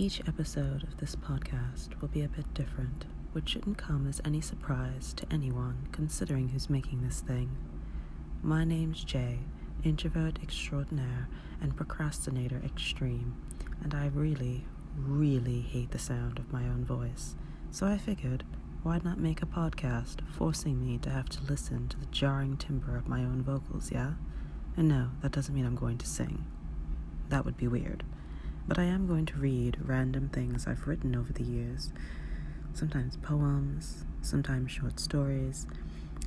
Each episode of this podcast will be a bit different, which shouldn't come as any surprise to anyone considering who's making this thing. My name's Jay, introvert extraordinaire and procrastinator extreme, and I really, really hate the sound of my own voice. So I figured, why not make a podcast forcing me to have to listen to the jarring timbre of my own vocals, yeah? And no, that doesn't mean I'm going to sing. That would be weird. But I am going to read random things I've written over the years. Sometimes poems, sometimes short stories,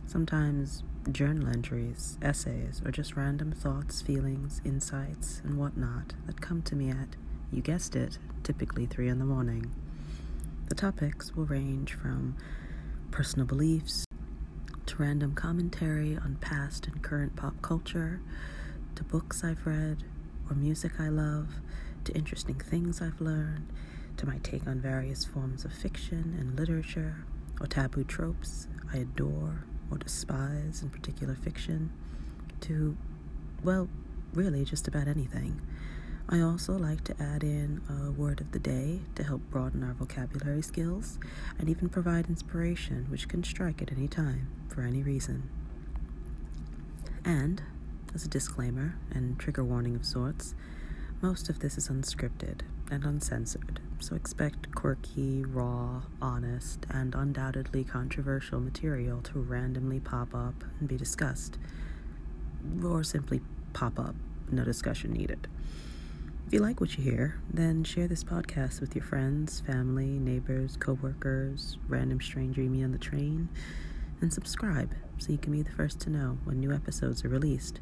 sometimes journal entries, essays, or just random thoughts, feelings, insights, and whatnot that come to me at, you guessed it, typically 3 in the morning. The topics will range from personal beliefs to random commentary on past and current pop culture, to books I've read or music I love to interesting things I've learned, to my take on various forms of fiction and literature, or taboo tropes I adore or despise in particular fiction, to, well, really just about anything. I also like to add in a word of the day to help broaden our vocabulary skills and even provide inspiration, which can strike at any time for any reason. And, as a disclaimer and trigger warning of sorts, most of this is unscripted and uncensored, so expect quirky, raw, honest, and undoubtedly controversial material to randomly pop up and be discussed. Or simply pop up, no discussion needed. If you like what you hear, then share this podcast with your friends, family, neighbors, coworkers, random stranger you meet on the train, and subscribe so you can be the first to know when new episodes are released.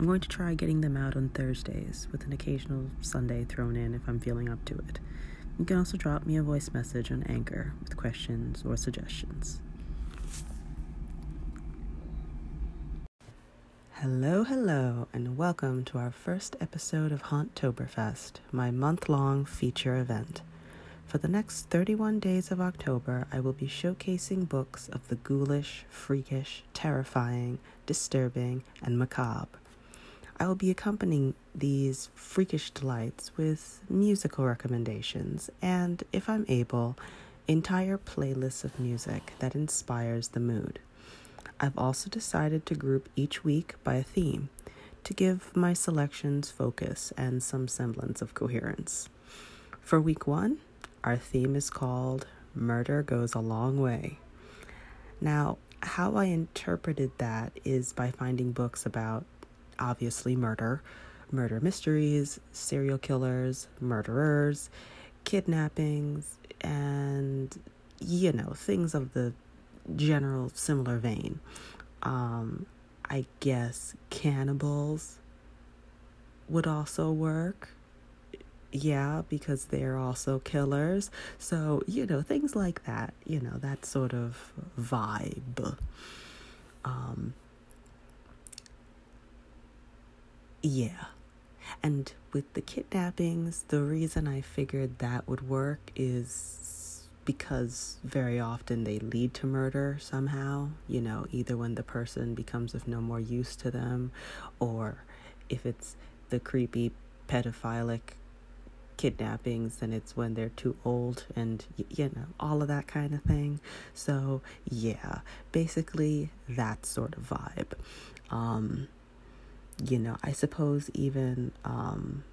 I'm going to try getting them out on Thursdays with an occasional Sunday thrown in if I'm feeling up to it. You can also drop me a voice message on Anchor with questions or suggestions. Hello, hello, and welcome to our first episode of Hauntoberfest, my month long feature event. For the next 31 days of October, I will be showcasing books of the ghoulish, freakish, terrifying, disturbing, and macabre. I will be accompanying these freakish delights with musical recommendations and, if I'm able, entire playlists of music that inspires the mood. I've also decided to group each week by a theme to give my selections focus and some semblance of coherence. For week one, our theme is called Murder Goes a Long Way. Now, how I interpreted that is by finding books about obviously murder, murder mysteries, serial killers, murderers, kidnappings, and, you know, things of the general similar vein. Um, I guess cannibals would also work. Yeah, because they're also killers. So, you know, things like that, you know, that sort of vibe. Um, Yeah. And with the kidnappings, the reason I figured that would work is because very often they lead to murder somehow, you know, either when the person becomes of no more use to them or if it's the creepy pedophilic kidnappings then it's when they're too old and you know all of that kind of thing so yeah basically that sort of vibe um you know, I suppose even um,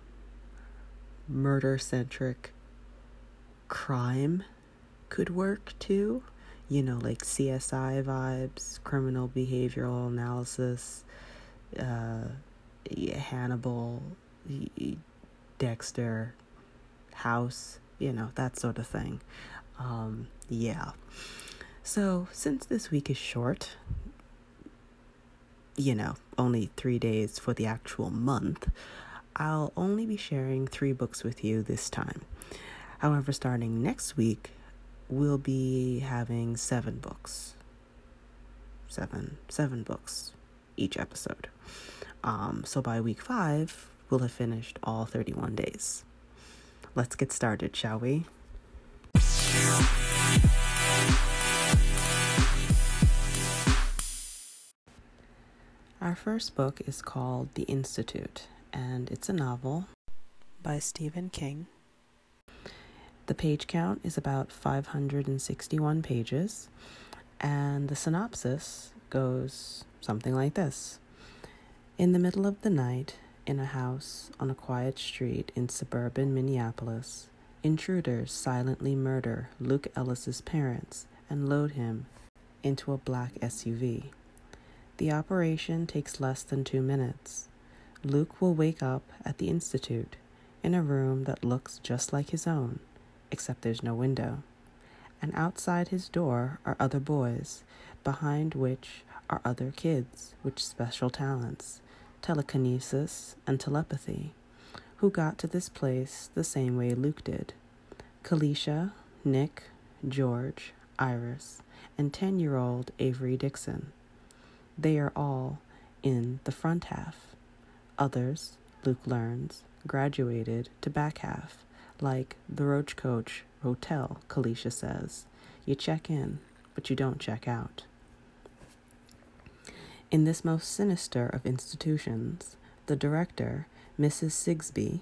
murder centric crime could work too. You know, like CSI vibes, criminal behavioral analysis, uh, Hannibal, Dexter, House, you know, that sort of thing. Um, yeah. So, since this week is short, you know, only three days for the actual month, I'll only be sharing three books with you this time. However, starting next week, we'll be having seven books. Seven, seven books each episode. Um, so by week five, we'll have finished all 31 days. Let's get started, shall we? Our first book is called The Institute, and it's a novel by Stephen King. The page count is about 561 pages, and the synopsis goes something like this In the middle of the night, in a house on a quiet street in suburban Minneapolis, intruders silently murder Luke Ellis's parents and load him into a black SUV. The operation takes less than two minutes. Luke will wake up at the Institute in a room that looks just like his own, except there's no window. And outside his door are other boys, behind which are other kids with special talents, telekinesis, and telepathy, who got to this place the same way Luke did. Kalisha, Nick, George, Iris, and 10 year old Avery Dixon. They are all in the front half. Others, Luke learns, graduated to back half, like the Roach Coach Hotel, Kalisha says. You check in, but you don't check out. In this most sinister of institutions, the director, Mrs. Sigsby,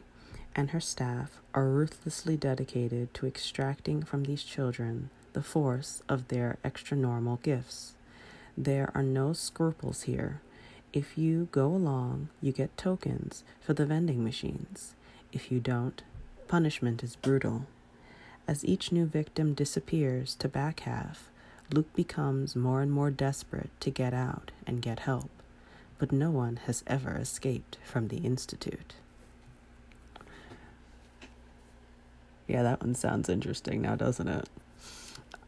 and her staff are ruthlessly dedicated to extracting from these children the force of their extranormal gifts. There are no scruples here. If you go along, you get tokens for the vending machines. If you don't, punishment is brutal. As each new victim disappears to back half, Luke becomes more and more desperate to get out and get help, but no one has ever escaped from the Institute. Yeah, that one sounds interesting now, doesn't it?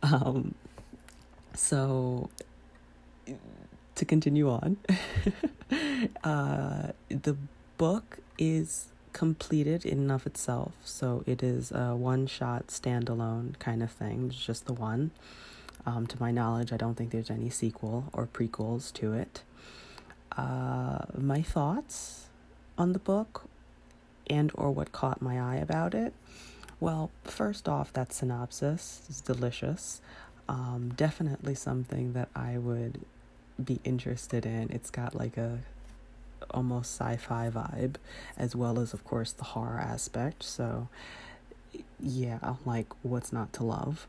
Um, so, to continue on, uh, the book is completed in and of itself. So it is a one shot standalone kind of thing. It's just the one. Um, to my knowledge, I don't think there's any sequel or prequels to it. Uh, my thoughts on the book and or what caught my eye about it well, first off, that synopsis is delicious. Um, definitely something that I would be interested in. It's got like a almost sci-fi vibe, as well as of course the horror aspect. So, yeah, like what's not to love.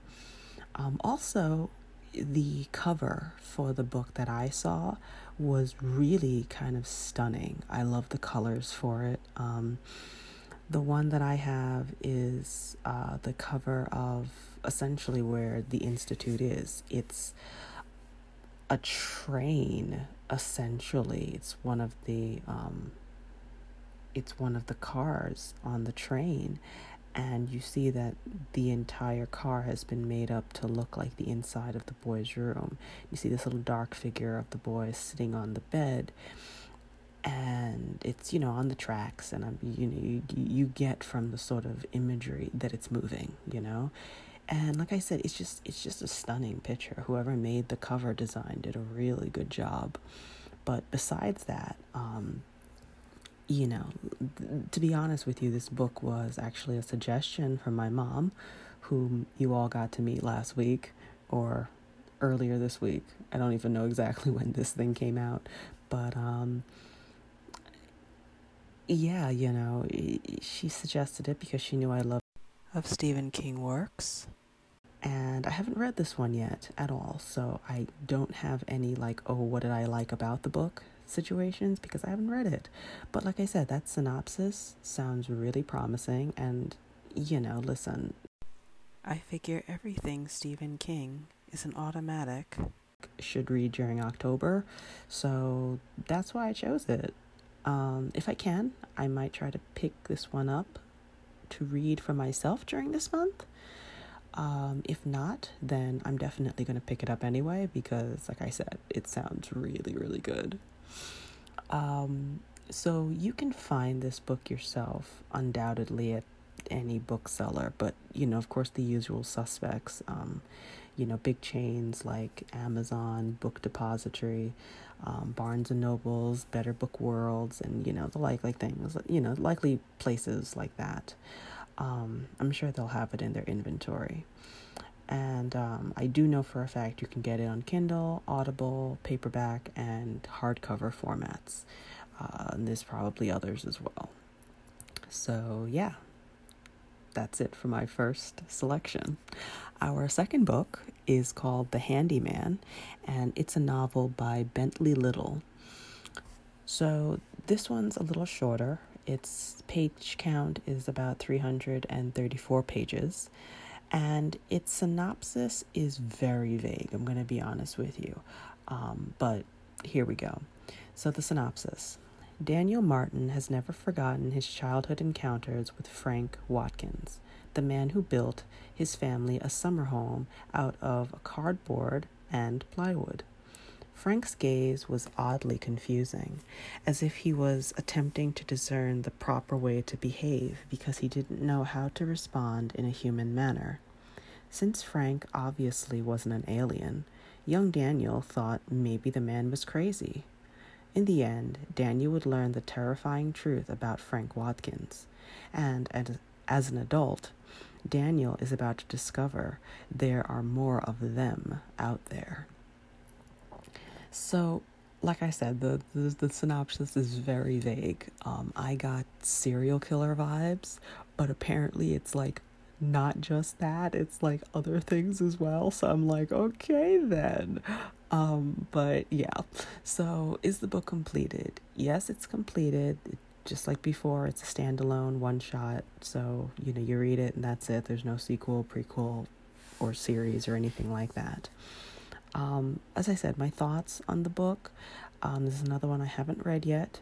Um, also, the cover for the book that I saw was really kind of stunning. I love the colors for it. Um, the one that I have is uh, the cover of essentially where the Institute is. It's a train, essentially. It's one of the um, it's one of the cars on the train and you see that the entire car has been made up to look like the inside of the boy's room. You see this little dark figure of the boy sitting on the bed and it's you know on the tracks and I'm, you know you, you get from the sort of imagery that it's moving you know and like I said it's just it's just a stunning picture. Whoever made the cover design did a really good job. But besides that um you know th- to be honest with you this book was actually a suggestion from my mom whom you all got to meet last week or earlier this week. I don't even know exactly when this thing came out. But um yeah, you know, she suggested it because she knew I love of Stephen King works. And I haven't read this one yet at all, so I don't have any like, oh, what did I like about the book situations because I haven't read it. But like I said, that synopsis sounds really promising and you know, listen, I figure everything Stephen King is an automatic should read during October. So that's why I chose it. Um, if I can, I might try to pick this one up to read for myself during this month. Um, if not, then I'm definitely going to pick it up anyway because, like I said, it sounds really, really good. Um, so you can find this book yourself undoubtedly at any bookseller, but you know, of course, the usual suspects. Um, you know, big chains like Amazon, Book Depository, um, Barnes and Nobles, Better Book Worlds, and you know the likely things. You know, likely places like that. Um, I'm sure they'll have it in their inventory. And um, I do know for a fact you can get it on Kindle, Audible, paperback, and hardcover formats. Uh, and there's probably others as well. So, yeah, that's it for my first selection. Our second book is called The Handyman, and it's a novel by Bentley Little. So this one's a little shorter. Its page count is about 334 pages, and its synopsis is very vague. I'm going to be honest with you. Um, but here we go. So, the synopsis Daniel Martin has never forgotten his childhood encounters with Frank Watkins, the man who built his family a summer home out of cardboard and plywood. Frank's gaze was oddly confusing, as if he was attempting to discern the proper way to behave because he didn't know how to respond in a human manner. Since Frank obviously wasn't an alien, young Daniel thought maybe the man was crazy. In the end, Daniel would learn the terrifying truth about Frank Watkins, and as an adult, Daniel is about to discover there are more of them out there. So, like I said, the, the, the synopsis is very vague. Um, I got serial killer vibes, but apparently it's like not just that, it's like other things as well. So I'm like, okay then. Um, but yeah. So is the book completed? Yes, it's completed. Just like before, it's a standalone one shot. So, you know, you read it and that's it. There's no sequel, prequel, or series or anything like that. Um, as I said, my thoughts on the book. Um, this is another one I haven't read yet,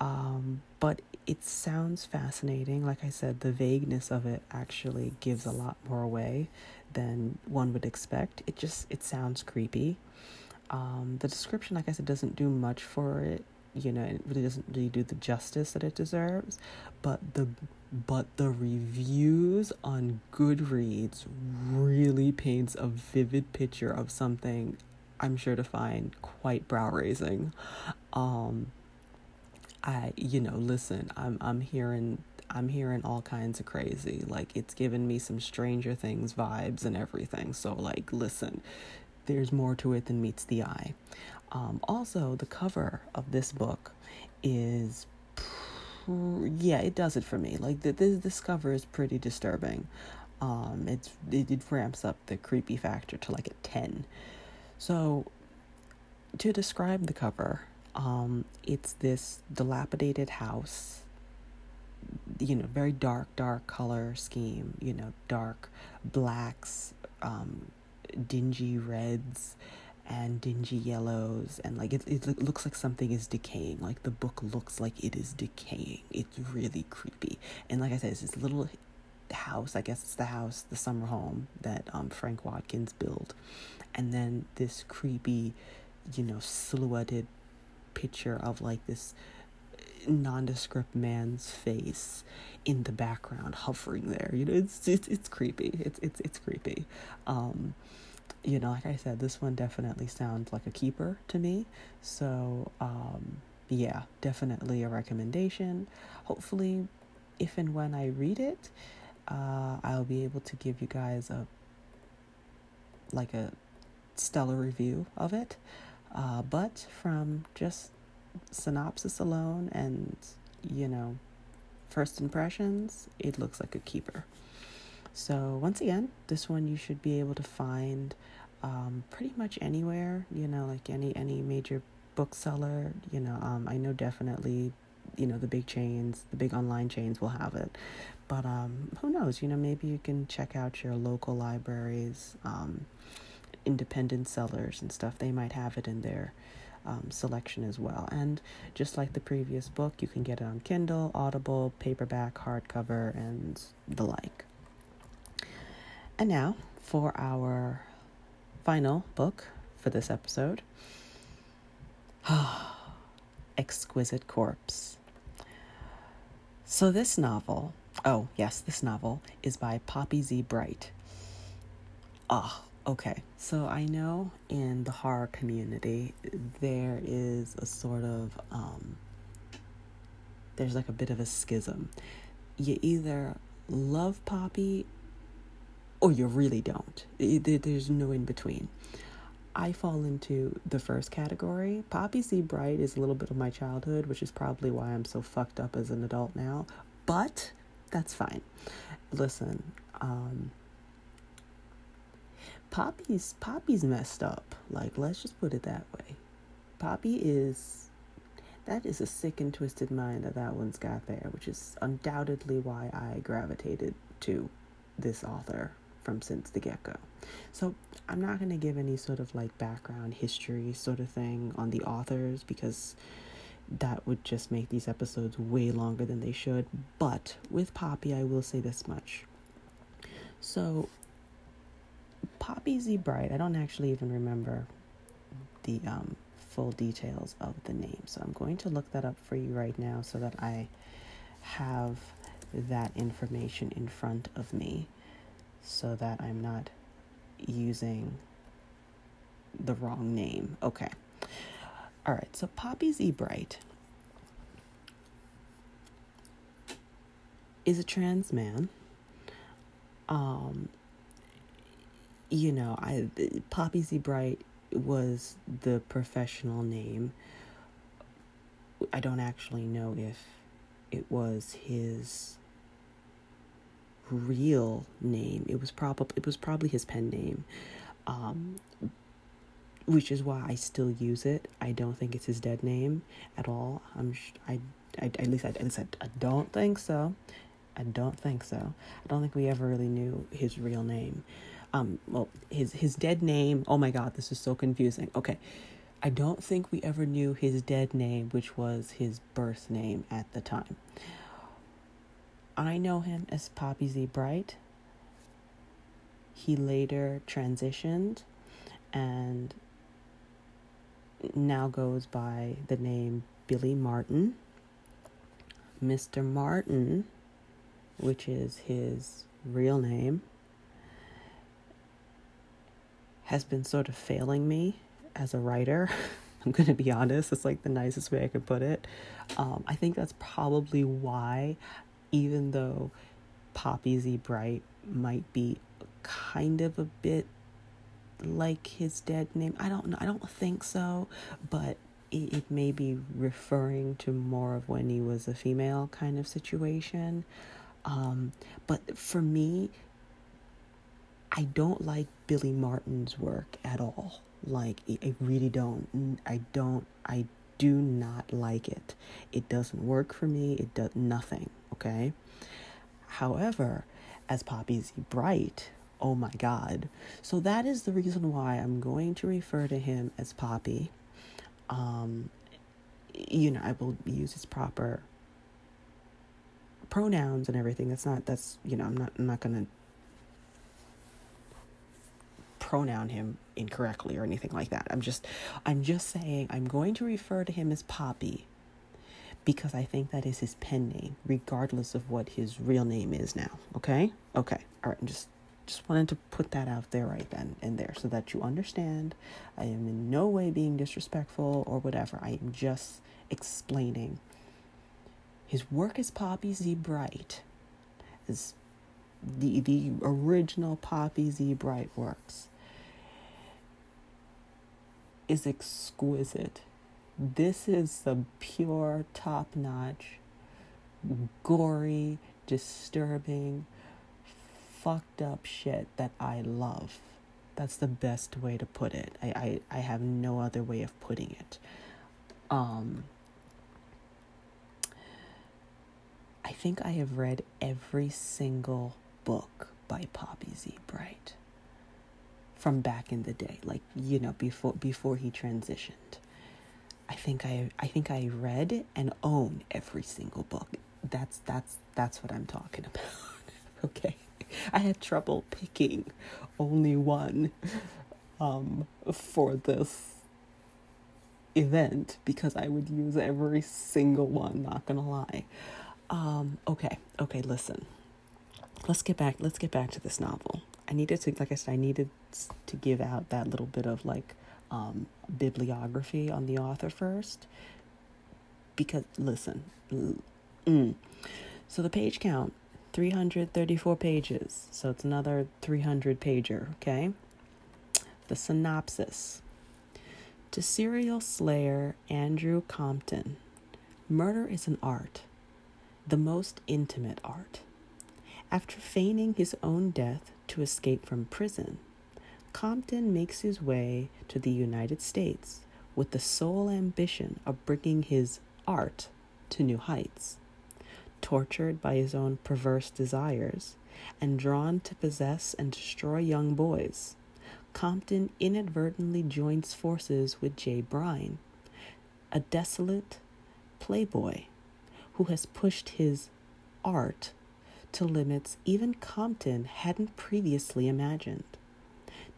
um, but it sounds fascinating. Like I said, the vagueness of it actually gives a lot more away than one would expect. It just it sounds creepy. Um, the description, like I said, doesn't do much for it. You know, it really doesn't really do the justice that it deserves. But the but the reviews on Goodreads really paints a vivid picture of something I'm sure to find quite brow raising. Um, I, you know, listen, I'm I'm hearing I'm hearing all kinds of crazy. Like it's giving me some Stranger Things vibes and everything. So like, listen, there's more to it than meets the eye. Um, also, the cover of this book is yeah, it does it for me. Like the, this, this cover is pretty disturbing. Um, it's it, it ramps up the creepy factor to like a ten. So, to describe the cover, um, it's this dilapidated house. You know, very dark, dark color scheme. You know, dark blacks, um, dingy reds and dingy yellows and like it, it looks like something is decaying. Like the book looks like it is decaying. It's really creepy. And like i said it's this little house i guess it's the house the summer home that um, frank watkins built. And then this creepy you know silhouetted picture of like this nondescript man's face in the background hovering there. You know it's it's, it's creepy. It's it's it's creepy. Um you know, like I said, this one definitely sounds like a keeper to me. So, um, yeah, definitely a recommendation. Hopefully, if and when I read it, uh, I'll be able to give you guys a like a stellar review of it. Uh, but from just synopsis alone and you know first impressions, it looks like a keeper. So, once again, this one you should be able to find um, pretty much anywhere, you know, like any, any major bookseller, you know, um, I know definitely, you know, the big chains, the big online chains will have it. But um, who knows, you know, maybe you can check out your local libraries, um, independent sellers and stuff. They might have it in their um, selection as well. And just like the previous book, you can get it on Kindle, Audible, paperback, hardcover, and the like. And now for our final book for this episode Exquisite Corpse. So, this novel, oh, yes, this novel is by Poppy Z. Brite. Ah, oh, okay. So, I know in the horror community there is a sort of, um, there's like a bit of a schism. You either love Poppy or you really don't. There's no in between. I fall into the first category. Poppy Z. Brite is a little bit of my childhood, which is probably why I'm so fucked up as an adult now. But that's fine. Listen, um, Poppy's Poppy's messed up. Like, let's just put it that way. Poppy is that is a sick and twisted mind that that one's got there, which is undoubtedly why I gravitated to this author from since the get go. So I'm not going to give any sort of like background history sort of thing on the authors because that would just make these episodes way longer than they should. But with Poppy, I will say this much. So Poppy Z Brite, I don't actually even remember the um, full details of the name. So I'm going to look that up for you right now so that I have that information in front of me so that I'm not using the wrong name. Okay. All right. So Poppy Z Brite is a trans man. Um, you know, I Poppy Z Brite was the professional name. I don't actually know if it was his real name. It was probably it was probably his pen name, um, which is why I still use it. I don't think it's his dead name at all. I'm sh- I, I at least I, at least I, I don't think so. I don't think so. I don't think we ever really knew his real name. Um, well, his his dead name. Oh my God, this is so confusing. Okay, I don't think we ever knew his dead name, which was his birth name at the time. I know him as Poppy Z Brite. He later transitioned and now goes by the name Billy Martin. Mr. Martin, which is his real name, has been sort of failing me as a writer. I'm going to be honest, it's like the nicest way I could put it. Um, I think that's probably why even though Poppy Z Brite might be kind of a bit like his dead name. I don't know. I don't think so, but it, it may be referring to more of when he was a female kind of situation. Um, but for me, I don't like Billy Martin's work at all. Like, I really don't. I don't. I do not like it. It doesn't work for me. It does nothing okay? However, as Poppy Z Brite, oh my God. So that is the reason why I'm going to refer to him as Poppy. Um, you know, I will use his proper pronouns and everything. That's not, that's, you know, I'm not, I'm not going to pronoun him incorrectly or anything like that. I'm just, I'm just saying I'm going to refer to him as Poppy because I think that is his pen name, regardless of what his real name is now. Okay? Okay. All right. Just just wanted to put that out there right then and there so that you understand. I am in no way being disrespectful or whatever. I am just explaining. His work as Poppy Z Brite, is the the original Poppy Z Brite works, is exquisite this is the pure, top notch, gory, disturbing, fucked up shit that I love. That's the best way to put it. I, I, I have no other way of putting it. Um, I think I have read every single book by Poppy Z Brite from back in the day, like you know before before he transitioned. I think I I think I read and own every single book. That's that's that's what I'm talking about. okay. I had trouble picking only one um for this event because I would use every single one, not going to lie. Um okay. Okay, listen. Let's get back let's get back to this novel. I needed to like I said I needed to give out that little bit of like um, bibliography on the author first. Because, listen, mm. so the page count 334 pages, so it's another 300 pager, okay? The synopsis To serial slayer Andrew Compton, murder is an art, the most intimate art. After feigning his own death to escape from prison, Compton makes his way to the United States with the sole ambition of bringing his art to new heights. Tortured by his own perverse desires and drawn to possess and destroy young boys, Compton inadvertently joins forces with Jay Byrne, a desolate playboy who has pushed his art to limits even Compton hadn't previously imagined.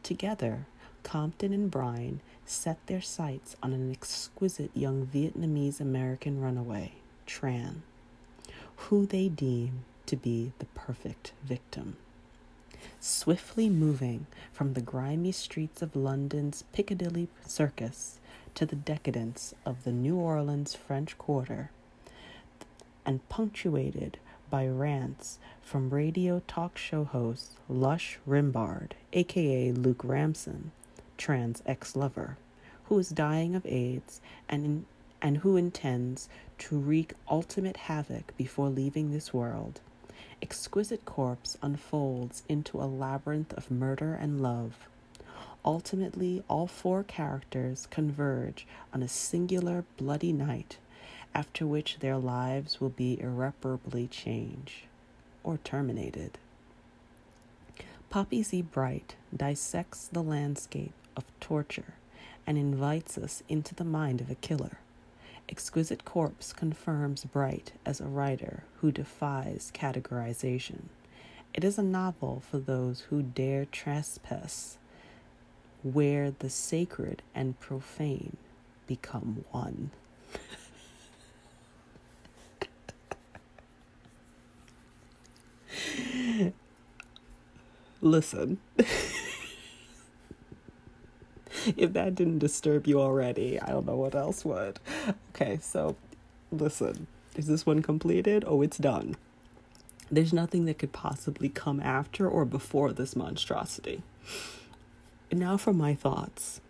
Together, Compton and Byrne set their sights on an exquisite young Vietnamese American runaway, Tran, who they deem to be the perfect victim. Swiftly moving from the grimy streets of London's Piccadilly Circus to the decadence of the New Orleans French Quarter, and punctuated by rants from radio talk show host Lush Rimbaud, aka Luke Ransom, Tran's ex lover, who is dying of AIDS and, in, and who intends to wreak ultimate havoc before leaving this world. Exquisite Corpse unfolds into a labyrinth of murder and love. Ultimately, all four characters converge on a singular bloody night, after which their lives will be irreparably changed or terminated. Poppy Z. Brite dissects the landscape of torture and invites us into the mind of a killer. Exquisite Corpse confirms Brite as a writer who defies categorization. It is a novel for those who dare trespass, where the sacred and profane become one. Listen. if that didn't disturb you already, I don't know what else would. Okay, so listen. Is this one completed? Oh, it's done. There's nothing that could possibly come after or before this monstrosity. And now for my thoughts.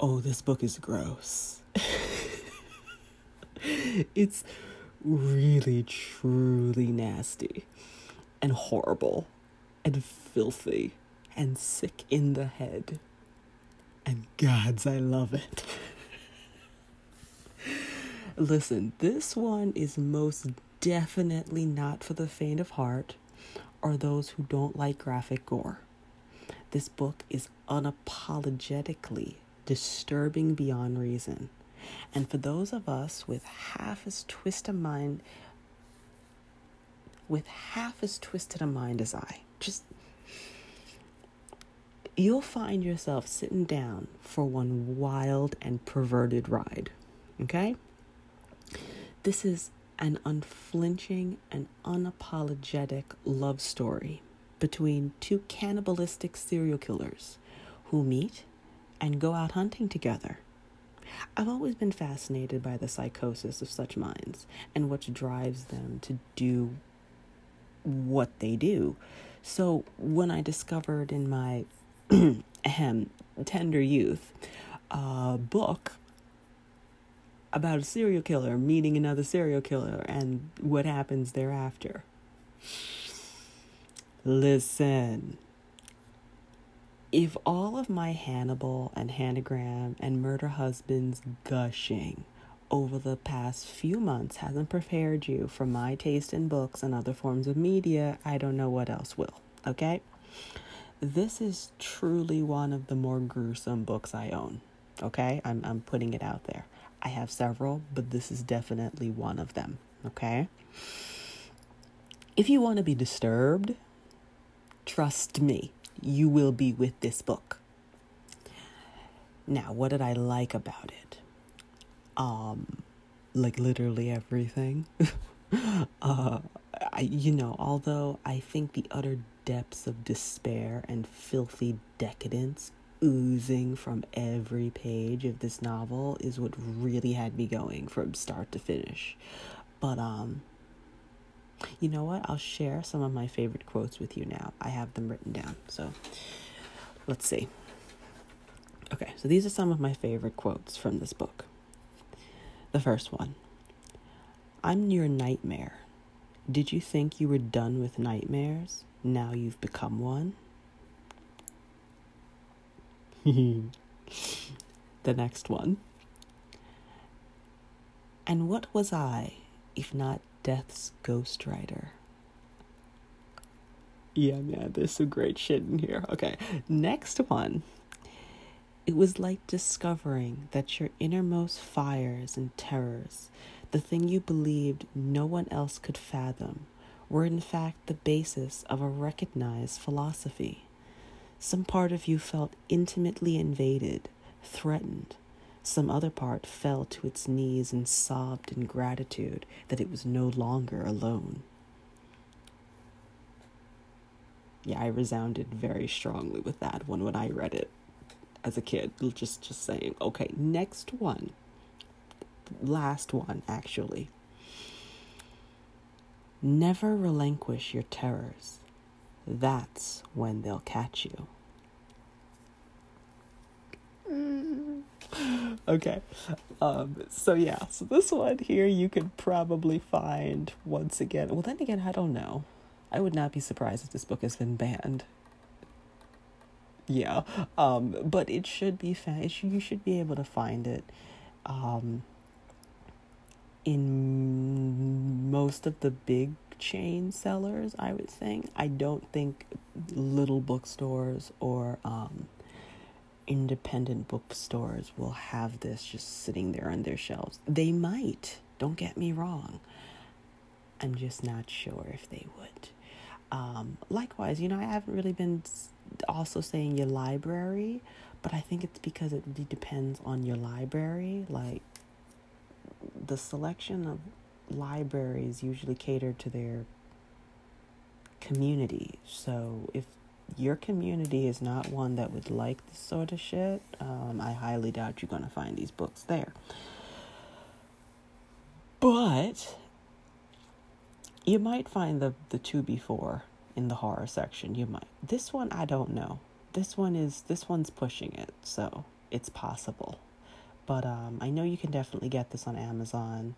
Oh, this book is gross. it's really, truly nasty and horrible and filthy and sick in the head. And gods, I love it. Listen, this one is most definitely not for the faint of heart or those who don't like graphic gore. This book is unapologetically disturbing beyond reason. And for those of us with half as twisted a mind with half as twisted a mind as I, just you'll find yourself sitting down for one wild and perverted ride. Okay? This is an unflinching and unapologetic love story between two cannibalistic serial killers who meet and go out hunting together. I've always been fascinated by the psychosis of such minds and what drives them to do what they do. So when I discovered in my ahem, tender youth a book about a serial killer meeting another serial killer and what happens thereafter. Listen, if all of my Hannibal and Hannigram and Murder Husbands gushing over the past few months hasn't prepared you for my taste in books and other forms of media, I don't know what else will. Okay? This is truly one of the more gruesome books I own. Okay? I'm, I'm putting it out there. I have several, but this is definitely one of them. Okay? If you want to be disturbed, trust me, you will be with this book. Now, what did I like about it? Um, like literally everything. uh, I, you know, although I think the utter depths of despair and filthy decadence oozing from every page of this novel is what really had me going from start to finish. But um you know what? I'll share some of my favorite quotes with you now. I have them written down. So let's see. Okay, so these are some of my favorite quotes from this book. The first one I'm your nightmare Did you think you were done with nightmares? Now you've become one? the next one. And what was I, if not death's ghostwriter? Yeah, man, there's some great shit in here. Okay, next one. It was like discovering that your innermost fires and terrors, the thing you believed no one else could fathom, were in fact the basis of a recognized philosophy. Some part of you felt intimately invaded, threatened. Some other part fell to its knees and sobbed in gratitude that it was no longer alone. Yeah, I resounded very strongly with that one when I read it as a kid. Just just saying. Okay, next one. Last one actually. Never relinquish your terrors. That's when they'll catch you. okay. Um, so yeah, so this one here you could probably find once again. Well, then again, I don't know. I would not be surprised if this book has been banned yeah um but it should be fa- you should be able to find it um in most of the big chain sellers i would think. I don't think little bookstores or um independent bookstores will have this just sitting there on their shelves. They might don't get me wrong. I'm just not sure if they would. Um likewise you know i haven't really been also saying your library, but I think it's because it really depends on your library. Like the selection of libraries usually cater to their community. So if your community is not one that would like this sort of shit, um, I highly doubt you're going to find these books there. But you might find the, the two before in the horror section. You might. This one I don't know. This one is this one's pushing it, so it's possible. But um, I know you can definitely get this on Amazon,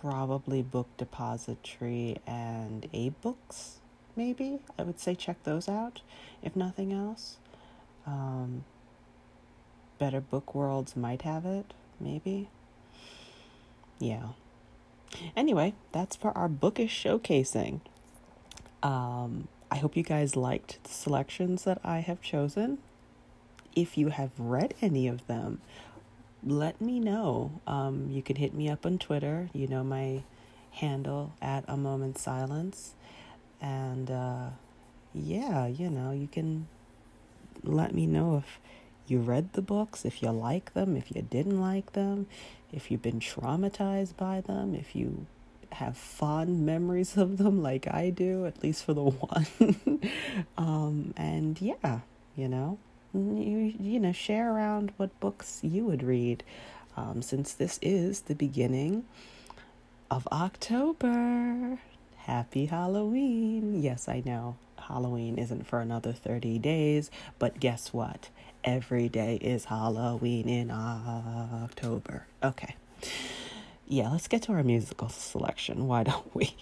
probably Book Depository and AbeBooks, maybe. I would say check those out, if nothing else. Um, Better Book Worlds might have it, maybe. Yeah. Anyway, that's for our bookish showcasing. Um, I hope you guys liked the selections that I have chosen. If you have read any of them, let me know. Um, you can hit me up on Twitter. You know my handle at a moment silence. And uh, yeah, you know, you can let me know if you read the books, if you like them, if you didn't like them, if you've been traumatized by them, if you have fond memories of them like I do, at least for the one. um, and yeah, you know, you, you know, share around what books you would read. Um, since this is the beginning of October. Happy Halloween. Yes, I know Halloween isn't for another 30 days, but guess what? Every day is Halloween in October. Okay yeah, let's get to our musical selection. Why don't we?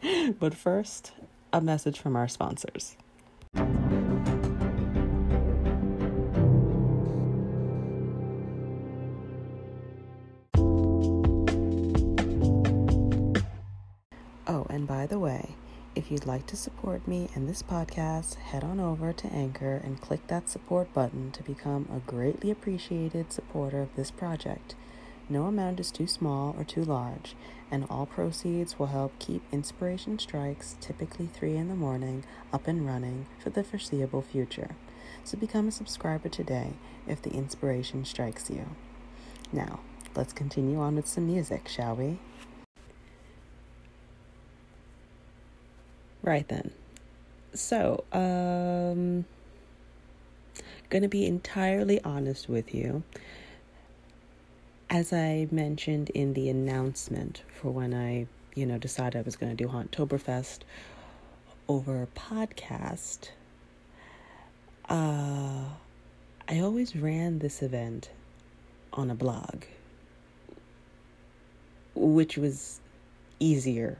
but first, a message from our sponsors. Oh, and by the way, if you'd like to support me and this podcast, head on over to Anchor and click that support button to become a greatly appreciated supporter of this project. No amount is too small or too large, and all proceeds will help keep Inspiration Strikes, typically 3 in the morning, up and running for the foreseeable future. So become a subscriber today if the inspiration strikes you. Now, let's continue on with some music, shall we? Right then. So, um, gonna be entirely honest with you as I mentioned in the announcement for when I, you know, decided I was going to do Hauntoberfest over podcast, uh, I always ran this event on a blog, which was easier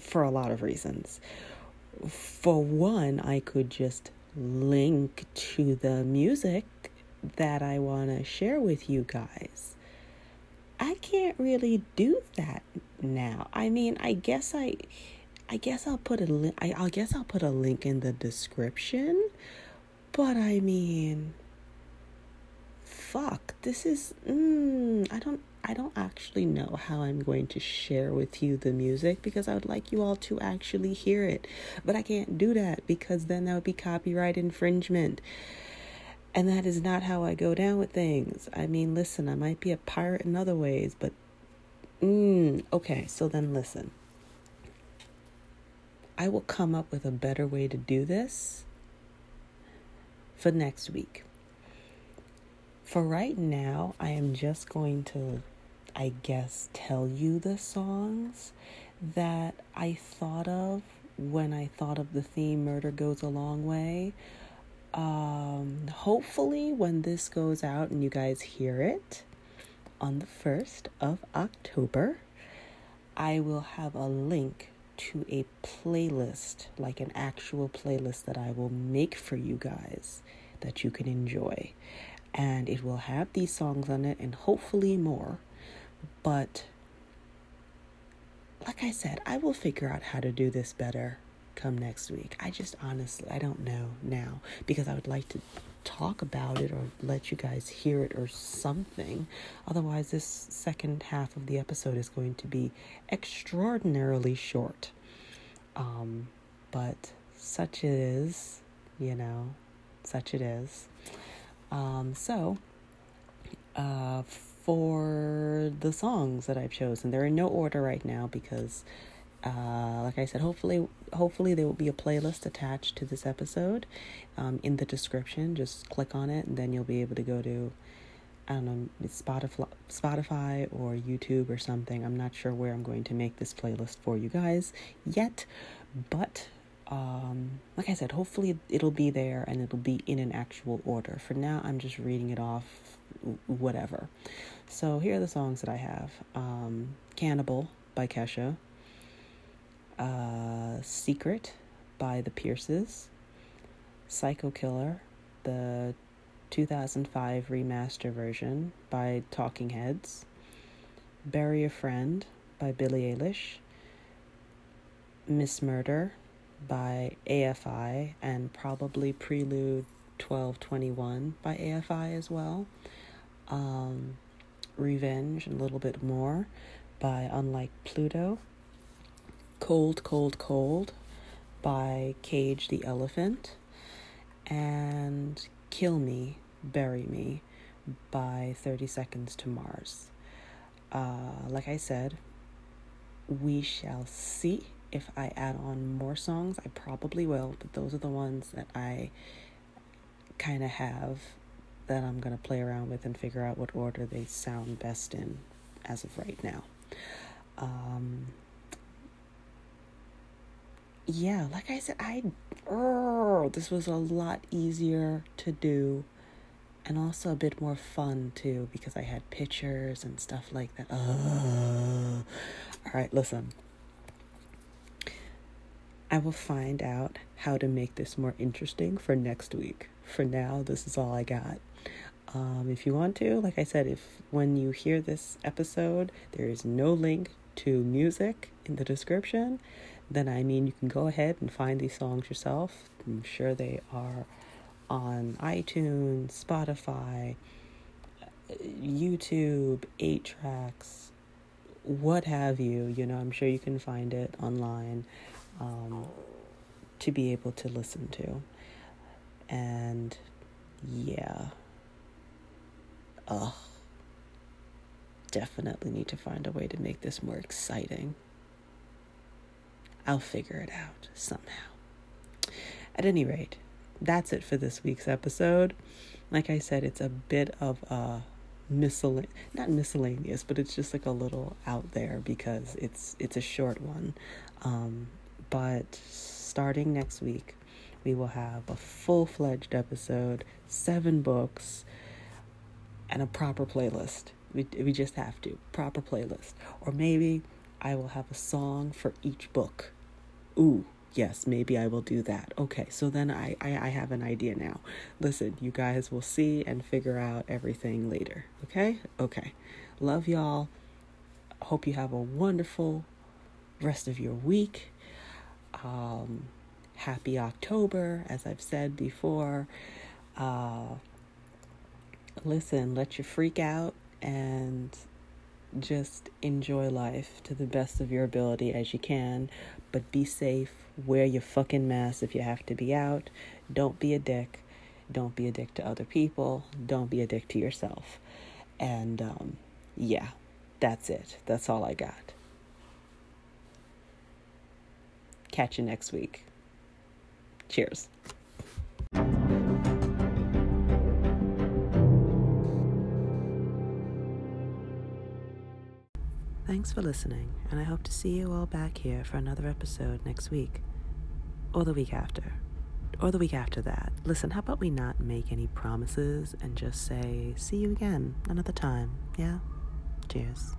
for a lot of reasons. For one, I could just link to the music that I want to share with you guys. Can't really do that now. I mean, I guess I I guess I'll put a link I, I guess I'll put a link in the description. But I mean fuck, this is mm, I don't I don't actually know how I'm going to share with you the music because I would like you all to actually hear it. But I can't do that because then that would be copyright infringement. And that is not how I go down with things. I mean, listen, I might be a pirate in other ways, but mm, okay, so then listen. I will come up with a better way to do this for next week. For right now, I am just going to, I guess, tell you the songs that I thought of when I thought of the theme Murder Goes a Long Way um, hopefully, when this goes out and you guys hear it on the 1st of October, I will have a link to a playlist, like an actual playlist that I will make for you guys that you can enjoy. And it will have these songs on it and hopefully more. But like I said, I will figure out how to do this better come next week. I just honestly, I don't know now because I would like to talk about it or let you guys hear it or something. Otherwise, this second half of the episode is going to be extraordinarily short. Um, but such it is, you know, such it is. Um, so, uh, for the songs that I've chosen, they're in no order right now because uh, like I said, hopefully, hopefully there will be a playlist attached to this episode um, in the description. Just click on it, and then you'll be able to go to I don't know Spotify, Spotify or YouTube or something. I'm not sure where I'm going to make this playlist for you guys yet, but um, like I said, hopefully it'll be there and it'll be in an actual order. For now, I'm just reading it off, whatever. So here are the songs that I have: um, "Cannibal" by Kesha uh, Secret by the Pierces, Psycho Killer, the 2005 remaster version by Talking Heads, Bury a Friend by Billie Eilish, Miss Murder by AFI, and probably Prelude 1221 by AFI as well. Um, Revenge and a little bit more by Unlike Pluto. Cold, Cold, Cold by Cage the Elephant, and Kill Me, Bury Me by 30 Seconds to Mars. Uh, like I said, we shall see if I add on more songs. I probably will, but those are the ones that I kind of have that I'm going to play around with and figure out what order they sound best in as of right now. Um, yeah, like I said, I oh, this was a lot easier to do and also a bit more fun too because I had pictures and stuff like that. Uh, all right, listen. I will find out how to make this more interesting for next week. For now, this is all I got. Um, if you want to, like I said, if when you hear this episode, there is no link to music in the description, then I mean you can go ahead and find these songs yourself. I'm sure they are on iTunes, Spotify, YouTube, 8 tracks, what have you. You know, I'm sure you can find it online um, to be able to listen to. And yeah. Ugh. Definitely need to find a way to make this more exciting. I'll figure it out somehow. At any rate, that's it for this week's episode. Like I said, it's a bit of a miscellaneous, not miscellaneous, but it's just like a little out there because it's it's a short one. Um, but starting next week, we will have a full fledged episode, seven books, and a proper playlist. We we just have to proper playlist, or maybe I will have a song for each book. Ooh, yes, maybe I will do that. Okay, so then I, I, I have an idea now. Listen, you guys will see and figure out everything later. Okay? Okay. Love y'all. Hope you have a wonderful rest of your week. Um, happy October, as I've said before. Uh, listen, let you freak out and just enjoy life to the best of your ability as you can, but be safe. Wear your fucking mask if you have to be out. Don't be a dick. Don't be a dick to other people. Don't be a dick to yourself. And um, yeah, that's it. That's all I got. Catch you next week. Cheers. Thanks for listening, and I hope to see you all back here for another episode next week. Or the week after. Or the week after that. Listen, how about we not make any promises and just say, see you again another time, yeah? Cheers.